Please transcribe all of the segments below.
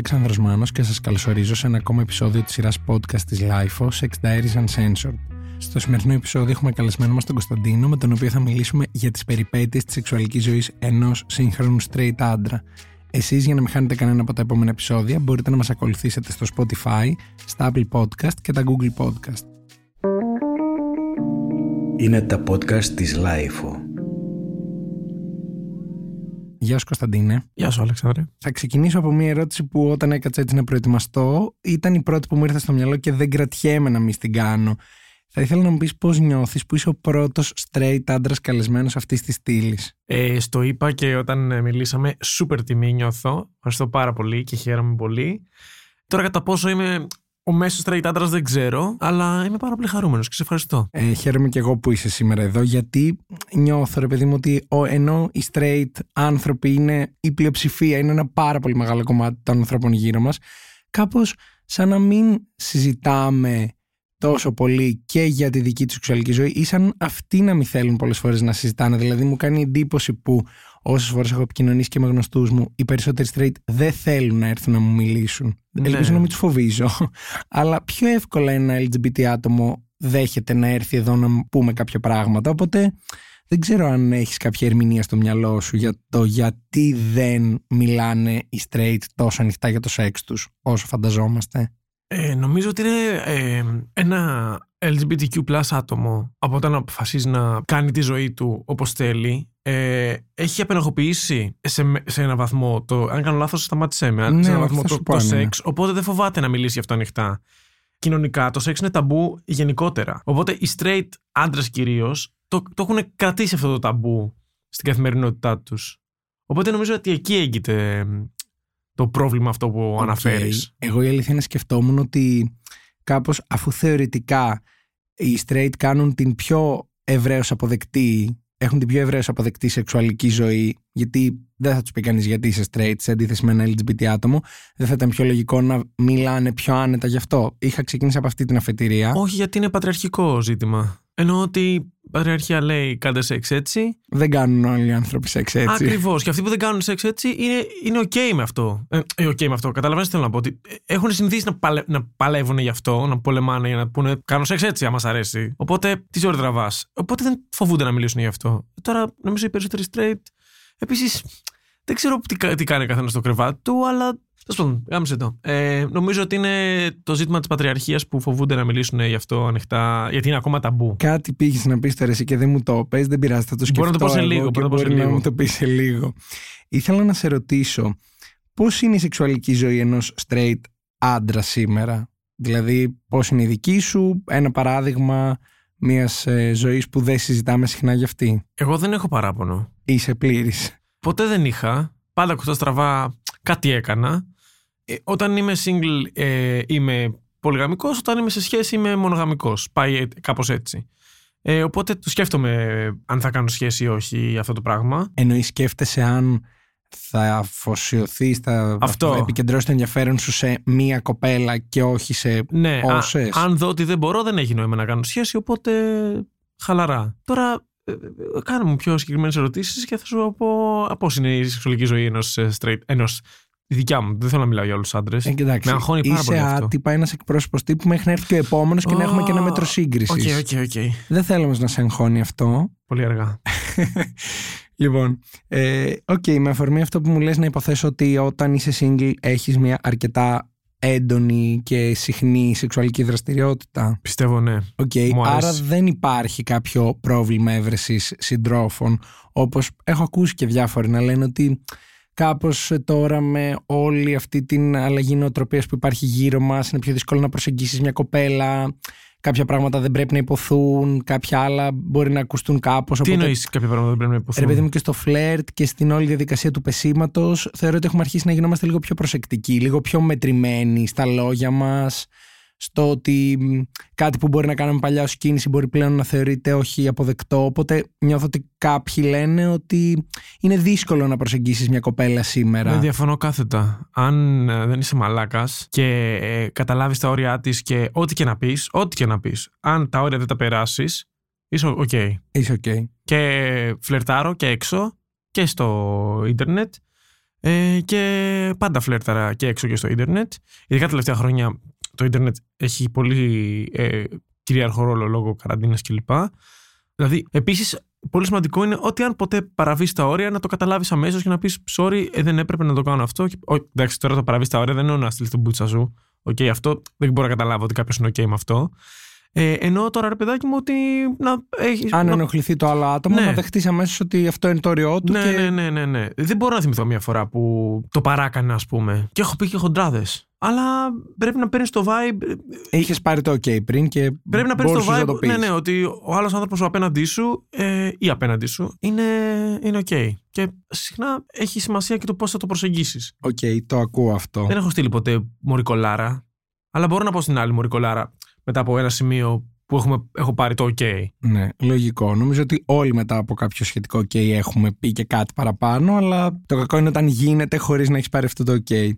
Αλέξανδρος Μάνος και σας καλωσορίζω σε ένα ακόμα επεισόδιο της σειράς podcast της LIFO, Sex Diaries Uncensored. Στο σημερινό επεισόδιο έχουμε καλεσμένο μας τον Κωνσταντίνο, με τον οποίο θα μιλήσουμε για τις περιπέτειες της σεξουαλικής ζωής ενός σύγχρονου straight άντρα. Εσείς για να μην χάνετε κανένα από τα επόμενα επεισόδια μπορείτε να μας ακολουθήσετε στο Spotify, στα Apple Podcast και τα Google Podcast. Είναι τα podcast της LIFO. Γεια σου Κωνσταντίνε. Γεια σου Αλεξάνδρε. Θα ξεκινήσω από μια ερώτηση που όταν έκατσα έτσι να προετοιμαστώ ήταν η πρώτη που μου ήρθε στο μυαλό και δεν κρατιέμαι να μην την κάνω. Θα ήθελα να μου πεις πώς νιώθεις που είσαι ο πρώτος straight άντρας καλεσμένος αυτής της στήλης; Ε, στο είπα και όταν ε, μιλήσαμε, σούπερ τιμή νιώθω. Ευχαριστώ πάρα πολύ και χαίρομαι πολύ. Τώρα κατά πόσο είμαι ο μέσος straight άντρα δεν ξέρω, αλλά είμαι πάρα πολύ χαρούμενος και σε ευχαριστώ. Ε, χαίρομαι και εγώ που είσαι σήμερα εδώ, γιατί νιώθω, ρε παιδί μου, ότι ο, ενώ οι straight άνθρωποι είναι η πλειοψηφία, είναι ένα πάρα πολύ μεγάλο κομμάτι των ανθρώπων γύρω μας, κάπως σαν να μην συζητάμε τόσο πολύ και για τη δική τους σεξουαλική ζωή ή σαν αυτοί να μην θέλουν πολλές φορές να συζητάνε. Δηλαδή μου κάνει εντύπωση που όσες φορές έχω επικοινωνήσει και με γνωστούς μου, οι περισσότεροι straight δεν θέλουν να έρθουν να μου μιλήσουν. Ναι. Ελπίζω να μην τους φοβίζω. Αλλά πιο εύκολα ένα LGBT άτομο δέχεται να έρθει εδώ να μου πούμε κάποια πράγματα. Οπότε δεν ξέρω αν έχεις κάποια ερμηνεία στο μυαλό σου για το γιατί δεν μιλάνε οι straight τόσο ανοιχτά για το σεξ τους όσο φανταζόμαστε. Ε, νομίζω ότι είναι ε, ένα LGBTQ plus άτομο από όταν αποφασίζει να κάνει τη ζωή του όπως θέλει. Ε, έχει απενοχοποιήσει σε, σε ένα βαθμό το, αν κάνω λάθος σταμάτησέ με Ναι, σε ένα όχι, βαθμό θα το, σου πω, το ναι. σεξ οπότε δεν φοβάται να μιλήσει γι' αυτό ανοιχτά. Κοινωνικά το σεξ είναι ταμπού γενικότερα. Οπότε οι straight άντρες κυρίως το, το έχουν κρατήσει αυτό το ταμπού στην καθημερινότητά τους. Οπότε νομίζω ότι εκεί έγκειται ε, το πρόβλημα αυτό που Οκ. αναφέρεις Εγώ η αλήθεια είναι σκεφτόμουν ότι κάπως αφού θεωρητικά οι straight κάνουν την πιο ευρέως αποδεκτή έχουν την πιο ευρέως αποδεκτή σεξουαλική ζωή γιατί δεν θα τους πει κανείς γιατί είσαι straight σε αντίθεση με ένα LGBT άτομο δεν θα ήταν πιο λογικό να μιλάνε πιο άνετα γι' αυτό. Είχα ξεκινήσει από αυτή την αφετηρία. Όχι, γιατί είναι πατριαρχικό ζήτημα. Εννοώ ότι η πατριαρχία λέει κάντε σεξ έτσι. Δεν κάνουν όλοι οι άνθρωποι σεξ έτσι. Ακριβώς. Και αυτοί που δεν κάνουν σεξ έτσι είναι, είναι OK με αυτό. Ε, ε, OK με αυτό. Καταλαβαίνετε τι θέλω να πω. Ότι ε, έχουν συνηθίσει να, παλε, να παλεύουν γι' αυτό, να πολεμάνε για να πούνε Κάνω σεξ έτσι, άμα σ' αρέσει. Οπότε τις ζωή τραβάς. Οπότε δεν φοβούνται να μιλήσουν γι' αυτό. Τώρα νομίζω οι περισσότεροι straight. Επίσης, δεν ξέρω τι, κα- τι κάνει καθένας στο κρεβάτι του, αλλά. Τέλο πάντων, γάμισε το. Ε, νομίζω ότι είναι το ζήτημα της πατριαρχίας που φοβούνται να μιλήσουν γι' αυτό ανοιχτά, γιατί είναι ακόμα ταμπού. Κάτι πήγες να πεις τώρα εσύ και δεν μου το πες, δεν πειράζει, θα το σκεφτώ. Μπορώ να το πω σε εγώ λίγο, και μπορώ να το πω σε μπορεί να λίγο. μου το πεις σε λίγο. Ήθελα να σε ρωτήσω, πώς είναι η σεξουαλική ζωή ενός straight άντρα σήμερα, Δηλαδή, πώς είναι η δική σου, ένα παράδειγμα μιας ε, ζωής που δεν συζητάμε συχνά για αυτή; Εγώ δεν έχω παράπονο. Είσαι πλήρης. Ποτέ δεν είχα. Πάντα κουστά στραβά κάτι έκανα. Ε, όταν είμαι single ε, είμαι πολυγαμικός, όταν είμαι σε σχέση είμαι μονογαμικός. Πάει ε, κάπως έτσι. Ε, οπότε το σκέφτομαι αν θα κάνω σχέση ή όχι αυτό το πράγμα. Εννοείς, σκέφτεσαι αν θα αφοσιωθείς, θα Αυτό. επικεντρώσεις το ενδιαφέρον σου σε μία κοπέλα και όχι σε Ναι, α- όσες; αν δω ότι δεν μπορώ, δεν έχει νόημα να κάνω σχέση, οπότε χαλαρά. Τώρα, ε, ε, κάνε μου πιο συγκεκριμένες ερωτήσεις και θα σου πω πώς είναι η σεξουαλική ζωή ενός straight. Ενός, η δικιά μου. Δεν θέλω να μιλάω για όλους τους άντρες. Ε, κοιτάξτε, με αγχώνει πάρα είσαι πολύ αυτό. άτυπα ένας εκπρόσωπος τύπου μέχρι να έρθει και ο επόμενος και να έχουμε και ένα μέτρο σύγκρισης. OK, OK, OK. Δεν θέλω όμως να σε αγχώνει αυτό. Πολύ αργά. Λοιπόν, ε, οκ, με αφορμή αυτό που μου λες να υποθέσω ότι όταν είσαι single έχεις μια αρκετά έντονη και συχνή σεξουαλική δραστηριότητα. Πιστεύω ναι. Οκ, Μου αρέσει. άρα δεν υπάρχει κάποιο πρόβλημα εύρεσης συντρόφων όπως έχω ακούσει και διάφοροι να λένε ότι κάπως ε, τώρα με όλη αυτή την αλλαγή νοοτροπίας που υπάρχει γύρω μας είναι πιο δύσκολο να προσεγγίσεις μια κοπέλα κάποια πράγματα δεν πρέπει να υποθούν κάποια άλλα μπορεί να ακουστούν κάπως Τι οπότε εννοείς κάποια πράγματα δεν πρέπει να υποθούν; Ρε παιδί μου και στο φλερτ και στην όλη διαδικασία του πεσήματος, θεωρώ ότι έχουμε αρχίσει να γινόμαστε λίγο πιο προσεκτικοί, λίγο πιο μετρημένοι στα λόγια μας. Στο ότι μ, κάτι που μπορεί να κάναμε παλιά ως κίνηση μπορεί πλέον να θεωρείται όχι αποδεκτό. Οπότε νιώθω ότι κάποιοι λένε ότι είναι δύσκολο να προσεγγίσεις μια κοπέλα σήμερα. Δεν διαφωνώ κάθετα. Αν ε, δεν είσαι μαλάκας και ε, καταλάβεις τα όρια της και ό,τι και να πεις, ό,τι και να πεις, αν τα όρια δεν τα περάσεις, είσαι οκ. Είσαι οκ. Και φλερτάρω και έξω και στο ίντερνετ. Ε, και πάντα φλέρταρα και έξω και στο ίντερνετ. Ειδικά τα τελευταία χρόνια το ίντερνετ έχει πολύ ε, κυρίαρχο ρόλο λόγω καραντίνας κλπ. Δηλαδή, επίσης, πολύ σημαντικό είναι ότι αν ποτέ παραβείς τα όρια, να το καταλάβεις αμέσως και να πεις: Sorry, ε, δεν έπρεπε να το κάνω αυτό. Και, ό, εντάξει, τώρα το παραβείς τα όρια δεν είναι να στείλεις την μπούτσα σου. Οκ, αυτό δεν μπορώ να καταλάβω ότι κάποιος είναι OK με αυτό. Ε, ενώ τώρα ρε παιδάκι μου ότι να έχεις. Αν να... ενοχληθεί το άλλο άτομο, Ναι. να δεχτείς αμέσως ότι αυτό είναι το όριό του. Ναι, και... ναι, ναι, ναι, ναι. Δεν μπορώ να θυμηθώ μια φορά που το παράκανα, ας πούμε. Και έχω πει και χοντράδες. Αλλά πρέπει να παίρνεις το vibe. Είχες πάρει το OK πριν και Πρέπει να παίρνεις το μπορούσες vibe. να το πεις. ναι, ναι, ότι ο άλλος άνθρωπος σου απέναντί σου ε, ή απέναντί σου είναι, είναι OK. Και συχνά έχει σημασία και το πώς θα το προσεγγίσεις. Οκ, το ακούω αυτό. Δεν έχω στείλει ποτέ μωρή κωλάρα. Αλλά μπορώ να πω στην άλλη μωρή κωλάρα μετά από ένα σημείο που έχουμε, έχω πάρει το OK. Ναι, λογικό. Νομίζω ότι όλοι μετά από κάποιο σχετικό OK έχουμε πει και κάτι παραπάνω, αλλά το κακό είναι όταν γίνεται χωρίς να έχεις πάρει αυτό το OK.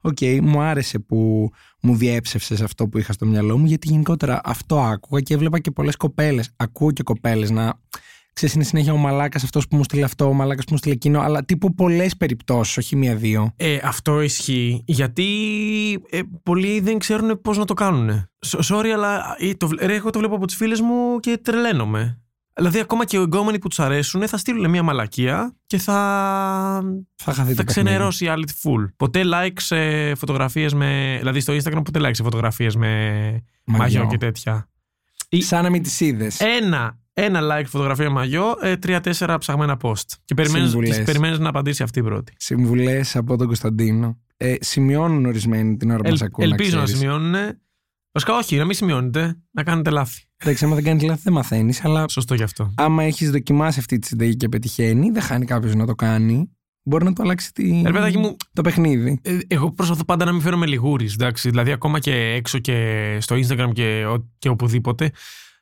OK, μου άρεσε που μου διέψευσες αυτό που είχα στο μυαλό μου, γιατί γενικότερα αυτό άκουγα και έβλεπα και πολλές κοπέλες. Ακούω και κοπέλες να. Ξέρεις, είναι συνέχεια ο μαλάκας αυτός που μου 'στειλε αυτό, ο μαλάκας που μου 'στειλε εκείνο, αλλά τύπου πολλές περιπτώσεις, όχι μία-δύο. Ε, αυτό ισχύει γιατί ε, πολλοί δεν ξέρουν πώς να το κάνουν. Σ- Sorry, αλλά ε, το, βλέ- ρε, εγώ το βλέπω από τις φίλες μου και τρελαίνομαι. Δηλαδή, ακόμα και οι εγκόμενοι που τους αρέσουν θα στείλουν μια μαλακία και θα, Θα χαθεί θα το παιχνίδι. ξενερώσει η άλλη τη full. Ποτέ like σε φωτογραφίες με. Δηλαδή, στο Instagram ποτέ like σε φωτογραφίες με μαγιό Μαγιό. και τέτοια. Ή- Σαν να μην τις είδες. Ένα, ένα like φωτογραφία μαγιό, ε, τρία-τέσσερα ψαγμένα post. Και περιμένεις, Συμβουλές. τις περιμένεις να απαντήσει αυτή η πρώτη. Συμβουλές από τον Κωνσταντίνο. Ε, σημειώνουν ορισμένοι την ώρα που Ελ- μας ακούνε. ελπίζω να ξέρεις. σημειώνουν. Βασικά, όχι, να μην σημειώνετε, να κάνετε λάθη. Εντάξει, άμα δεν κάνεις λάθη, δεν μαθαίνεις, αλλά Σωστό γι' αυτό. άμα έχεις δοκιμάσει αυτή τη συνταγή και πετυχαίνει, δεν χάνει κάποιος να το κάνει. Μπορεί να το αλλάξει τη... Ρε παιδάκι μου, το παιχνίδι. ε, εγώ προσπαθώ πάντα να μην φέρω με λιγούρις. Δηλαδή, ακόμα και έξω και στο Instagram και, ο- και οπουδήποτε,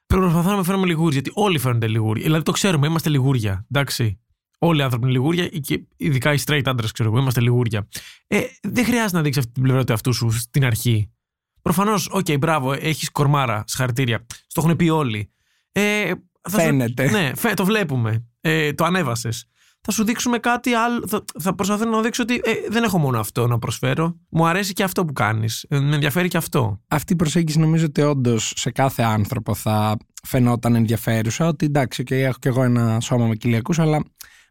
προσπαθώ να με φέρω με λιγούρις. Γιατί όλοι φέρνονται λιγούρι. Δηλαδή, το ξέρουμε, είμαστε λιγούρια. Εντάξει. Όλοι οι άνθρωποι είναι λιγούρια, και ειδικά οι straight άντρες, ξέρω εγώ, είμαστε λιγούρια. Ε, δεν χρειάζεται να δείξεις αυτή την πλευρά του εαυτού σου στην αρχή. Προφανώς, οκ, μπράβο, έχεις κορμάρα, συγχαρητήρια. Στο έχουν πει όλοι. Ε, θα σου- Φαίνεται. ναι, φε- το βλέπουμε. Ε, το ανέβασες. Θα σου δείξουμε κάτι άλλο. Θα, θα προσπαθώ να δείξω ότι ε, δεν έχω μόνο αυτό να προσφέρω. Μου αρέσει και αυτό που κάνεις. Ε, με ενδιαφέρει και αυτό. Αυτή η προσέγγιση νομίζω ότι όντως σε κάθε άνθρωπο θα φαινόταν ενδιαφέρουσα. Ότι εντάξει, okay, έχω κι εγώ ένα σώμα με κοιλιακούς, αλλά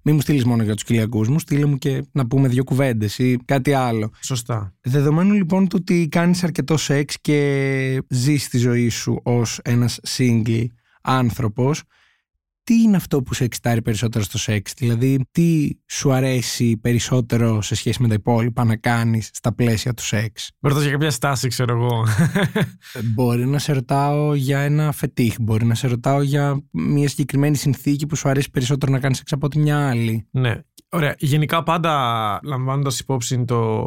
μην μου στείλεις μόνο για τους κοιλιακούς μου, στείλε μου και να πούμε δύο κουβέντες ή κάτι άλλο. Σωστά. Δεδομένου λοιπόν του ότι κάνεις αρκετό σεξ και ζεις τη ζωή σου ως ένας single άνθρωπος, τι είναι αυτό που σε εξητάρει περισσότερο στο σεξ, δηλαδή τι σου αρέσει περισσότερο σε σχέση με τα υπόλοιπα να κάνεις στα πλαίσια του σεξ; Με ρωτάς για κάποια στάση, ξέρω εγώ. Ε, Μπορεί να σε ρωτάω για ένα φετίχ, μπορεί να σε ρωτάω για μια συγκεκριμένη συνθήκη που σου αρέσει περισσότερο να κάνεις σεξ από τη μια άλλη. ναι. Ωραία. Γενικά, πάντα λαμβάνοντας υπόψη το,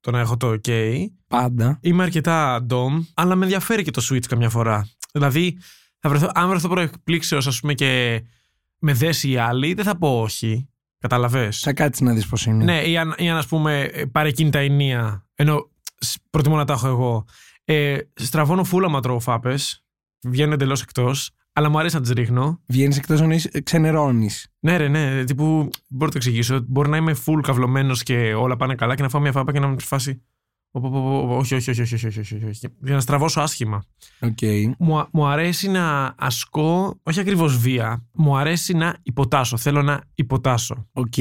το να έχω το OK, Πάντα. είμαι αρκετά dom, αλλά με ενδιαφέρει και το switch καμιά φορά. Δηλαδή, θα βρεθώ, αν βρεθώ προεκπλήξεως, ας πούμε, και με δέσει η άλλη, δεν θα πω όχι. Καταλαβες; Θα κάτσεις να δεις πώς είναι. Ναι, ή αν, ή αν ας πούμε ε, πάρει εκείνη τα ηνία, ενώ σ- προτιμώ να τα έχω εγώ. Ε, στραβώνω φούλα μα τρώω φάπες, βγαίνω εντελώς εκτός, αλλά μου αρέσει να τις ρίχνω. Βγαίνεις εκτός να είσαι- ξενερώνεις. Ναι, ρε, ναι, τύπου μπορώ να το εξηγήσω. Μπορεί να είμαι full καυλωμένος και όλα πάνε καλά και να φάω μια φάπα και να 'μαι φάση. «Ω, πω, πω, πω, Όχι, όχι, όχι, όχι, όχι, όχι, όχι, όχι. Για να στραβώσω άσχημα. Οκ. Μου, α- μου αρέσει να ασκώ, όχι ακριβώς βία, μου αρέσει να υποτάσσω. Θέλω να υποτάσω. Οκ.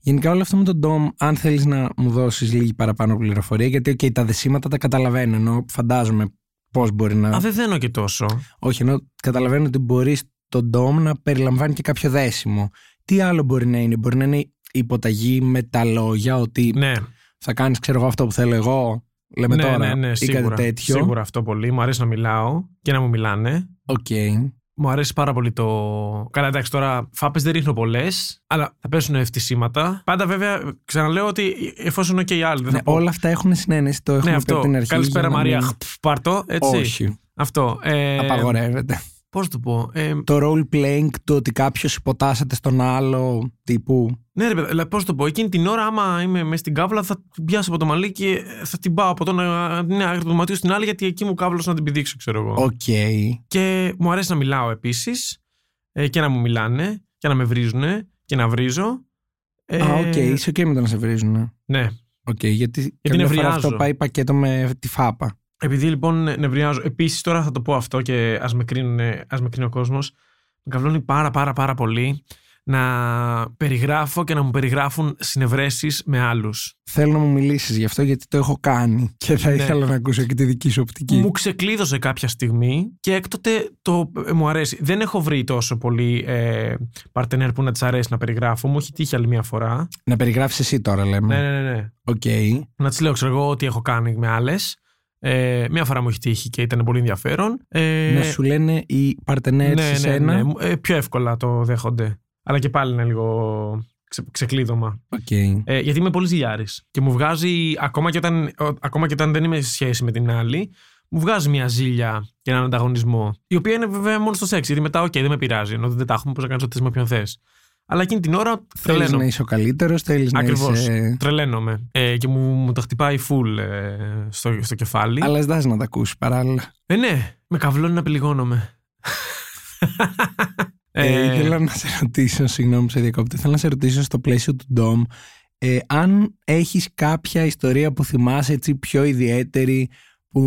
Γενικά όλο αυτό με το dom, αν θέλεις να μου δώσεις λίγη παραπάνω πληροφορία, γιατί οκ, τα δεσίματα τα καταλαβαίνω, εννοώ φαντάζομαι πώς μπορεί να... Α, δεν δένω και τόσο. Όχι, εννοώ καταλαβαίνω ότι μπορεί το dom να περιλαμβάνει και κάποιο δέσιμο. Τι άλλο μπορεί να είναι, μπορεί να είναι υποταγή με τα λόγια, ότι Ναι, θα κάνεις ξέρω εγώ αυτό που θέλω εγώ, λέμε ναι, τώρα, ναι, ναι, ή σίγουρα, κάτι τέτοιο. Σίγουρα αυτό πολύ. Μου αρέσει να μιλάω και να μου μιλάνε. Οκ. Μου αρέσει πάρα πολύ το. Καλά, εντάξει, τώρα φάπες δεν ρίχνω πολλές, αλλά θα πέσουν φτυσίματα. Πάντα βέβαια, ξαναλέω ότι εφόσον είναι και οι άλλοι. Δεν Ναι, θα πω. όλα αυτά έχουν συναίνεση, το έχουμε ναι, πει από αυτό. την αρχή. Καλησπέρα, για να Μαρία. μην- Χπ, Πάρτο, έτσι. Όχι, Αυτό. Ε, απαγορεύεται. Πώς το πω. Ε, Το role playing, το ότι κάποιος υποτάσσεται στον άλλο τύπου. ναι, ρε παιδί, δηλαδή, πώς το πω. Εκείνη την ώρα, άμα είμαι μέσα στην καύλα, θα την πιάσω από το μαλλί και θα την πάω από το ένα ναι, άκρη του δωματίου στην άλλη, γιατί εκεί μου καύλωσε να την πηδήξω, ξέρω εγώ. Οκ. Και μου αρέσει να μιλάω επίσης και να μου μιλάνε και να με βρίζουν και να βρίζω. Ε, Α, οκ, είσαι οκ με το να σε βρίζουν. ναι. Ναι. Οκ, γιατί, Γιατί καμιά φορά νευριάζω. αυτό πάει πακέτο με τη φάπα. Επειδή λοιπόν νευριάζω. Επίσης τώρα θα το πω αυτό και ας με, κρίνουνε- ας με κρίνει ο κόσμος. Με καυλώνει πάρα πάρα πάρα πολύ να περιγράφω και να μου περιγράφουν συνευρέσεις με άλλους. Θέλω να μου μιλήσεις γι' αυτό γιατί το έχω κάνει και θα Ναι. ήθελα να ακούσω και τη δική σου οπτική. Μου ξεκλείδωσε κάποια στιγμή και έκτοτε το ε, μου αρέσει. Δεν έχω βρει τόσο πολύ ε, παρτενέρ που να της αρέσει να περιγράφω. Μου έχει τύχει άλλη μια φορά. Να περιγράψεις εσύ τώρα λέμε. Ναι, ναι, ναι. ναι. Οκ. Να της λέω, ξέρω εγώ, ό,τι έχω κάνει με άλλες. Ε, μια φορά μου έχει τύχει και ήταν πολύ ενδιαφέρον. Ε, Να σου λένε οι παρτενέρ ναι, σε ναι, σένα. ναι. Ε, πιο εύκολα το δέχονται. Αλλά και πάλι είναι λίγο ξε, ξεκλείδωμα. Οκ. Ε, γιατί είμαι πολύ ζηλιάρης. Και μου βγάζει, ακόμα και, όταν, ο- ακόμα και όταν δεν είμαι σε σχέση με την άλλη, μου βγάζει μια ζήλια και έναν ανταγωνισμό. Η οποία είναι βέβαια μόνο στο σεξ. Γιατί μετά, οκ, δεν με πειράζει. Εννοώ δεν τα έχουμε, πώς να κάνει ό,τι με όποιον θες. Αλλά εκείνη την ώρα Θέλεις τρελαίνω. να είσαι ο καλύτερος, θέλεις να Ακριβώς. είσαι... Τρελαίνομαι. Ε, και μου, μου το χτυπάει full ε, στο, στο κεφάλι. Αλλά ζητάς να τα ακούσεις παράλληλα. Ε, ναι, με καυλώνει να πληγώνομαι. Ε, ήθελα να σε ρωτήσω, συγγνώμη που σε διακόπτω, ήθελα να σε ρωτήσω στο πλαίσιο του dom, ε, αν έχεις κάποια ιστορία που θυμάσαι έτσι πιο ιδιαίτερη που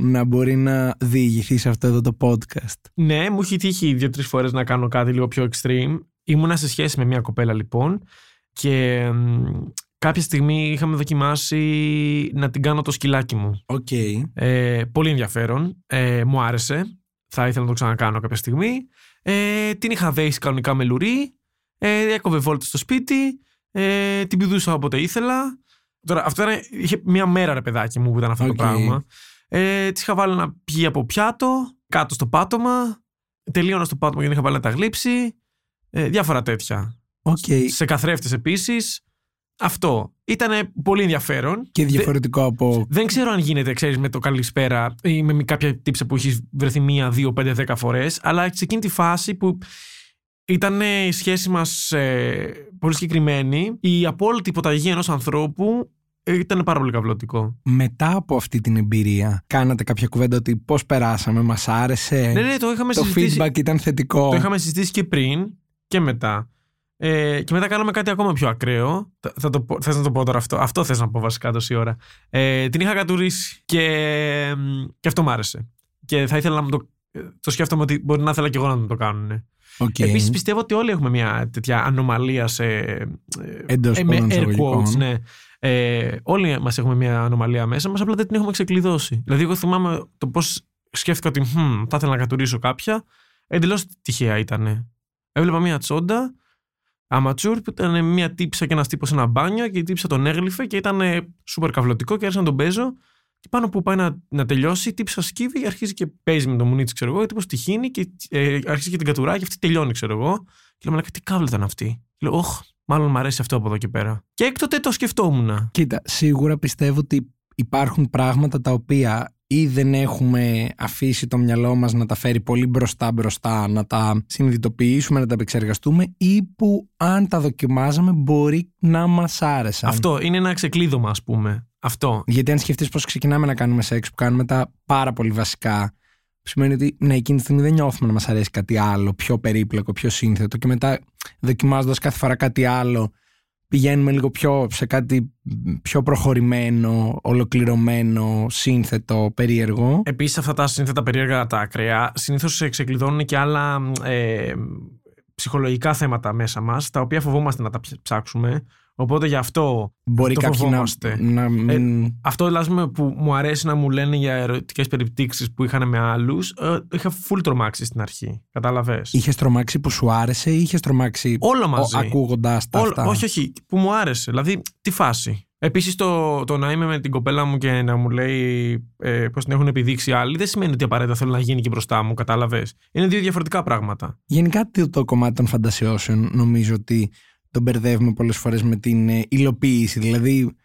να μπορεί να διηγηθεί σε αυτό εδώ το podcast. Ναι, μου έχει τύχει δύο-τρεις φορές να κάνω κάτι λίγο πιο extreme. Ήμουνα σε σχέση με μια κοπέλα λοιπόν και μ, κάποια στιγμή είχαμε δοκιμάσει να την κάνω το σκυλάκι μου. Οκ. Ε, πολύ ενδιαφέρον. Ε, μου άρεσε. Θα ήθελα να το ξανακάνω κάποια στιγμή. Ε, την είχα δέσει κανονικά με λουρί. Ε, έκοβε βόλτα στο σπίτι. Ε, την πηδούσα όποτε ήθελα. Τώρα, αυτό ήταν, είχε μία μέρα ρε παιδάκι μου που ήταν αυτό Οκ. το πράγμα. Ε, της είχα βάλει να πιει από πιάτο, κάτω στο πάτωμα. Τελείωνα στο πάτωμα γιατί είχα βάλει να τα γλείψει. Ε, διάφορα τέτοια. Οκ. Σε καθρέφτες επίσης. Αυτό. Ήταν πολύ ενδιαφέρον. Και διαφορετικό από... Δεν ξέρω αν γίνεται, ξέρεις, με το καλησπέρα ή με κάποια τύπισσα που έχεις βρεθεί μία, δύο, πέντε, δέκα φορές, αλλά σε εκείνη τη φάση που ήταν η σχέση μας πολύ συγκεκριμένη, η απόλυτη υποταγή ενός ανθρώπου ε, ήταν πάρα πολύ καυλωτικό. Μετά από αυτή την εμπειρία, κάνατε κάποια κουβέντα ότι πώς περάσαμε, μας άρεσε, Ναι, ναι, το είχαμε το συζητήσει. feedback ήταν θετικό; Το είχαμε συζητήσει και πριν και μετά. Ε, και μετά κάναμε κάτι ακόμα πιο ακραίο. Θα, θα το, πω- θες να το πω τώρα αυτό; Αυτό θες να πω βασικά τόση ώρα. Ε, την είχα κατουρίσει και, μ, και αυτό μ' άρεσε. Και θα ήθελα να μου το. Το σκέφτομαι ότι μπορεί να ήθελα και εγώ να μου το κάνουν. Οκ. Επίσης πιστεύω ότι όλοι έχουμε μια τέτοια ανομαλία σε. ε, Εντός ε, με πολλών air εισαγωγικών. quotes, ναι. Ε, όλοι μας έχουμε μια ανομαλία μέσα μας, απλά δεν την έχουμε ξεκλειδώσει. Δηλαδή, εγώ θυμάμαι το πώς σκέφτηκα ότι «Χμ, θα ήθελα να κατουρήσω κάποια. Εντελώς τυχαία ήταν. Έβλεπα μια τσόντα amateur που ήταν μια τύπισσα και ένας τύπος σε ένα μπάνιο και η τύπισσα τον έγλειφε και ήταν σούπερ καυλωτικό και άρχισα να τον παίζω. Και πάνω που πάει να, να τελειώσει, η τύψα σκύβει, αρχίζει και παίζει με το μουνί της, ξέρω εγώ. Ο τύπος τυχαίνει και ε, αρχίζει και την κατουράει και αυτή τελειώνει, ξέρω εγώ. Και λέω, «Μαλάκα, τι κάβλα ήταν αυτή. Και λέω, Ωχ, μάλλον μου αρέσει αυτό από εδώ και πέρα. Και έκτοτε το σκεφτόμουν. Κοίτα, σίγουρα πιστεύω ότι υπάρχουν πράγματα τα οποία ή δεν έχουμε αφήσει το μυαλό μας να τα φέρει πολύ μπροστά μπροστά, να τα συνειδητοποιήσουμε, να τα επεξεργαστούμε ή που αν τα δοκιμάζαμε μπορεί να μας άρεσαν. Αυτό είναι ένα ξεκλείδωμα, ας πούμε. Αυτό. Γιατί αν σκεφτείς πως ξεκινάμε να κάνουμε σεξ που κάνουμε τα πάρα πολύ βασικά που σημαίνει ότι ναι, εκείνη τη στιγμή δεν νιώθουμε να μας αρέσει κάτι άλλο, πιο περίπλοκο, πιο σύνθετο και μετά δοκιμάζοντας κάθε φορά κάτι άλλο πηγαίνουμε λίγο πιο σε κάτι πιο προχωρημένο, ολοκληρωμένο, σύνθετο, περίεργο. Επίσης, αυτά τα σύνθετα περίεργα τα ακραία συνήθως ξεκλειδώνουν και άλλα ε, ψυχολογικά θέματα μέσα μας, τα οποία φοβόμαστε να τα ψ- ψάξουμε. Οπότε γι' αυτό. Μπορεί το κάποιοι να, φοβόμαστε. να μην... Αυτό δηλαδή που μου αρέσει να μου λένε για ερωτικές περιπτύξεις που είχαν με άλλους, ε, είχα full τρομάξει στην αρχή. Κατάλαβες; Είχες τρομάξει που σου άρεσε ή είχες τρομάξει Όλο μαζί. ακούγοντας τα Όλο- αυτά; όχι, όχι. Που μου άρεσε. Δηλαδή, τι φάση; Επίσης, το, το να είμαι με την κοπέλα μου και να μου λέει ε, πως την έχουν επιδείξει άλλοι, δεν σημαίνει ότι απαραίτητα θέλω να γίνει και μπροστά μου. Κατάλαβες; Είναι δύο διαφορετικά πράγματα. Γενικά το, το κομμάτι των φαντασιώσεων νομίζω ότι το μπερδεύουμε πολλές φορές με την ε, υλοποίηση. Δηλαδή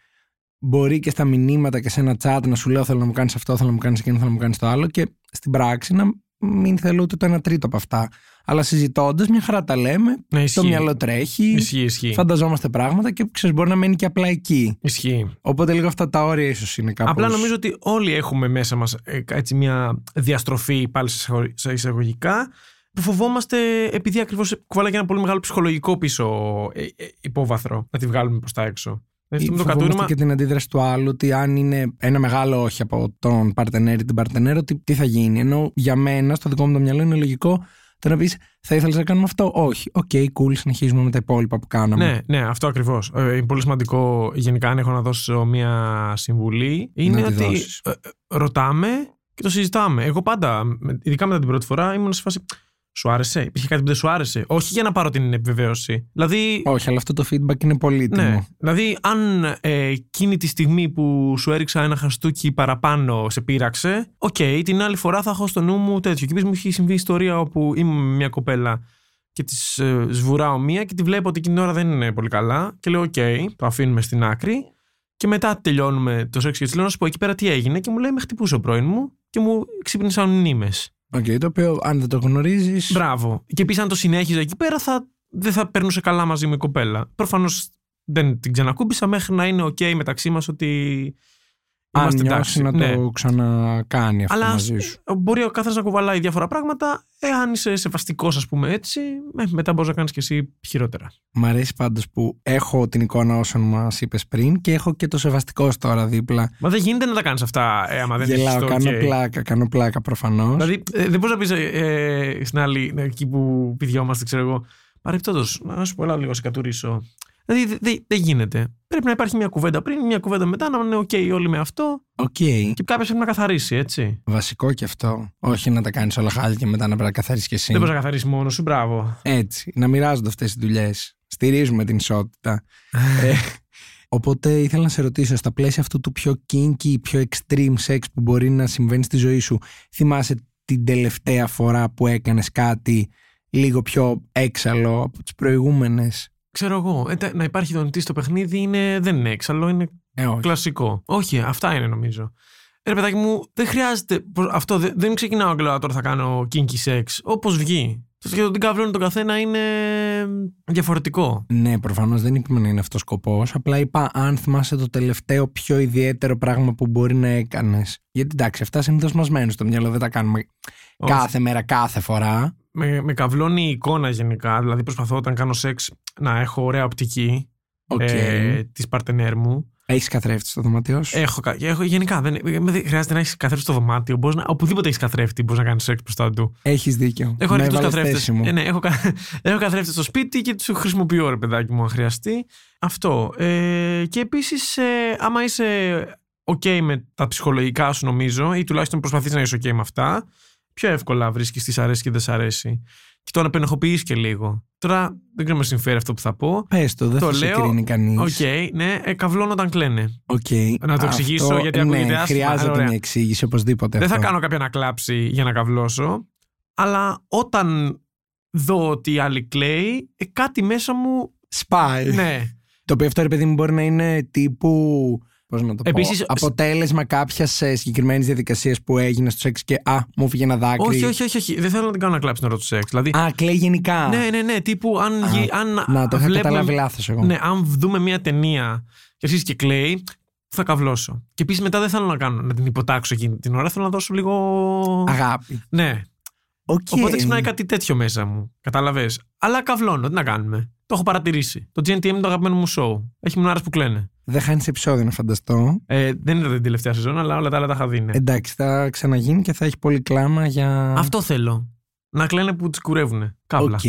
μπορεί και στα μηνύματα και σε ένα chat να σου λέω θέλω να μου κάνεις αυτό, θέλω να μου κάνεις εκείνο, θέλω να μου κάνεις το άλλο και στην πράξη να μην θέλω ούτε το ένα τρίτο από αυτά. Αλλά συζητώντας, μια χαρά τα λέμε, Ναι, ισχύει. το μυαλό τρέχει, Ισχύει, ισχύει. φανταζόμαστε πράγματα και ξέρεις μπορεί να μένει και απλά εκεί. Ισχύει. Οπότε λίγο αυτά τα όρια ίσως είναι κάπως... Απλά νομίζω ότι όλοι έχουμε μέσα μας ε, έτσι μια διαστροφή πάλι σε εισαγω- σε εισαγωγικά που φοβόμαστε επειδή ακριβώς κουβάλαγε ένα πολύ μεγάλο ψυχολογικό πίσω ε, ε, υπόβαθρο να τη βγάλουμε προς τα έξω. Δηλαδή, Ή αυτό με το φοβόμαστε κατούρημα. και την αντίδραση του άλλου ότι αν είναι ένα μεγάλο όχι από τον παρτενέρ ή την παρτενέρο, τι, τι θα γίνει. Ενώ για μένα, στο δικό μου το μυαλό, είναι λογικό το να πεις Θα ήθελες να κάνουμε αυτό; Όχι. OK, cool, συνεχίζουμε με τα υπόλοιπα που κάναμε. Ναι, ναι, αυτό ακριβώς. είναι πολύ σημαντικό. Γενικά, αν έχω να δώσω μία συμβουλή, είναι Να τη ότι δώσεις. ε, ε, ρωτάμε και το συζητάμε. Εγώ πάντα, με- ειδικά μετά την πρώτη φορά, ήμουν σε φάση. Σου άρεσε, υπήρχε κάτι που δεν σου άρεσε; Όχι για να πάρω την επιβεβαίωση. Δηλαδή, Όχι, αλλά αυτό το feedback είναι πολύτιμο. Ναι. Δηλαδή, αν ε, εκείνη τη στιγμή που σου έριξα ένα χαστούκι παραπάνω σε πείραξε, οκ, την άλλη φορά θα έχω στο νου μου τέτοιο. Και επίσης μου έχει συμβεί ιστορία όπου είμαι με μια κοπέλα και της ε, σβουράω μία και τη βλέπω ότι εκείνη την ώρα δεν είναι πολύ καλά. Και λέω, οκ, το αφήνουμε στην άκρη. Και μετά τελειώνουμε το σεξ και της λέω να σου πω εκεί πέρα τι έγινε. Και μου λέει, με χτυπούσε ο πρώην μου και μου ξύπνησαν μνήμες. Οκ, το οποίο αν δεν το γνωρίζει. Μπράβο. Και επίσης, αν το συνέχιζα εκεί πέρα, θα, δεν θα περνούσε καλά μαζί μου η κοπέλα. Προφανώς δεν την ξανακούμπησα μέχρι να είναι OK μεταξύ μας ότι. Αν Είμαστε νιώσει εντάξει. να Ναι. το ξανακάνει αυτό Αλλά μαζί σου. μπορεί ο κάθε να κουβαλάει διάφορα πράγματα. Εάν είσαι σεβαστικός, ας πούμε έτσι, ε, μετά μπορείς να κάνεις και εσύ χειρότερα. Μ' αρέσει πάντως που έχω την εικόνα όσων μας είπες πριν και έχω και το σεβαστικό τώρα δίπλα. Μα δεν γίνεται να τα κάνεις αυτά, ε, άμα δεν έχεις Γελάω, το κάνω OK. πλάκα, κάνω πλάκα προφανώς. Δηλαδή, ε, δεν μπορείς να πεις ε, στην άλλη, ε, εκεί που πηδιόμαστε, ξέρω εγώ. Παρεπτόντως, να σου πω, έλα λίγο σε κατουρήσω. Δηλαδή, δεν δε, δεν γίνεται. Πρέπει να υπάρχει μια κουβέντα πριν, μια κουβέντα μετά, να είναι OK όλοι με αυτό Οκ. και κάποιος πρέπει να καθαρίσει, έτσι. Βασικό και αυτό. Όχι να τα κάνεις όλα χάλια και μετά να πρέπει να καθαρίσει και εσύ. Δεν μπορείς να καθαρίσεις μόνος σου, μπράβο. Έτσι. Να μοιράζονται αυτές τι δουλειές. Στηρίζουμε την ισότητα. ε, οπότε ήθελα να σε ρωτήσω, στα πλαίσια αυτού του πιο kinky, πιο extreme sex που μπορεί να συμβαίνει στη ζωή σου, θυμάσαι την τελευταία φορά που έκανες κάτι λίγο πιο έξαλλο από τις προηγούμενες; Ξέρω εγώ, ε, τε- να υπάρχει δονητής στο παιχνίδι είναι, δεν είναι έξαλλο, είναι Ε, όχι. κλασικό. Όχι, αυτά είναι νομίζω. Ε, Ρε παιδάκι μου, δεν χρειάζεται. προ- Αυτό δεν, δεν ξεκινάω και λέω «Α, τώρα θα κάνω kinky sex. Όπως βγει. Το σχέδιο την καβλώνει τον καθένα είναι διαφορετικό. Ναι, προφανώς δεν είπαμε να είναι αυτός ο σκοπός. Απλά είπα αν θυμάσαι το τελευταίο πιο ιδιαίτερο πράγμα που μπορεί να έκανες. Γιατί εντάξει, αυτά συνήθως μας μένουν στο μυαλό, δεν τα κάνουμε Όχι. κάθε μέρα, κάθε φορά. Με, με καβλώνει η εικόνα γενικά. Δηλαδή, προσπαθώ όταν κάνω σεξ να έχω ωραία οπτική Οκ. ε, της παρτενέρ μου. Έχεις καθρέφτη στο δωμάτιό σου; Έχω, κα- έχω γενικά. Δεν, δεν χρειάζεται να έχεις καθρέφτη στο δωμάτιο. Μπορείς να, οπουδήποτε έχεις καθρέφτη, μπορείς να κάνεις σεξ μπροστά του. Έχεις δίκιο. Έχω Με αρκετούς έβαλες καθρέφτες. θέση μου. Ε, ναι, έχω, κα- έχω καθρέφτες στο σπίτι και τους χρησιμοποιώ, ρε παιδάκι μου, αν χρειαστεί. Αυτό. Ε, και επίσης, ε, άμα είσαι OK με τα ψυχολογικά σου, νομίζω, ή τουλάχιστον προσπαθείς να είσαι OK με αυτά, πιο εύκολα βρίσκεις τι σ' αρέσει και δεν σ' αρέσει. Και το 'χω αποενοχοποιήσει και λίγο. Τώρα δεν ξέρω με συμφέρει αυτό που θα πω. Πες το, δεν Το θα σε λέω, κρίνει κανείς. Οκ, ναι, ε, καβλώνω όταν κλαίνε. Να το εξηγήσω, γιατί ακούγεται ναι, άσχημα. Χρειάζεται Ωραία. μια εξήγηση οπωσδήποτε. Δεν θα αυτό. κάνω κάποια να κλάψει για να καβλώσω, αλλά όταν δω ότι η άλλη κλαίει, ε, κάτι μέσα μου. Σπάει. Ναι. Το οποίο αυτό ρε παιδί μου μπορεί να είναι τύπου. Πώς να το Επίσης, πω. Αποτέλεσμα κάποιας συγκεκριμένης διαδικασίας που έγινε στο σεξ και Α, μου φύγε ένα δάκρυ. όχι, όχι, όχι, όχι. Δεν θέλω να την κάνω να κλάψει την ώρα του σεξ. Δηλαδή, Α, κλαίει γενικά. ναι, ναι, ναι. Τύπου αν. Α, γι- αν Να, το είχα βλέπουμε- καταλάβει λάθος εγώ. Ναι, αν δούμε μια ταινία και αρχίσει και κλαίει, θα καβλώσω. Και επίσης μετά δεν θέλω να κάνω να την υποτάξω εκείνη την ώρα. Θέλω να δώσω λίγο. Αγάπη. Ναι. Οκ. Οπότε ξυπνάει κάτι τέτοιο μέσα μου. Κατάλαβες. Αλλά καβλώνω, τι να κάνουμε; Το έχω παρατηρήσει. Το GNTM είναι το αγαπημένο μου show. Έχει μουνάρες που κλαίνε. Δεν χάνεις επεισόδιο να φανταστώ. Ε, δεν είδα την τελευταία σεζόν, αλλά όλα τα άλλα τα είχα δει. ναι. Εντάξει, θα ξαναγίνει και θα έχει πολύ κλάμα για. Αυτό θέλω. Να κλαίνε που τις κουρεύουνε. Καύλα. Οκ.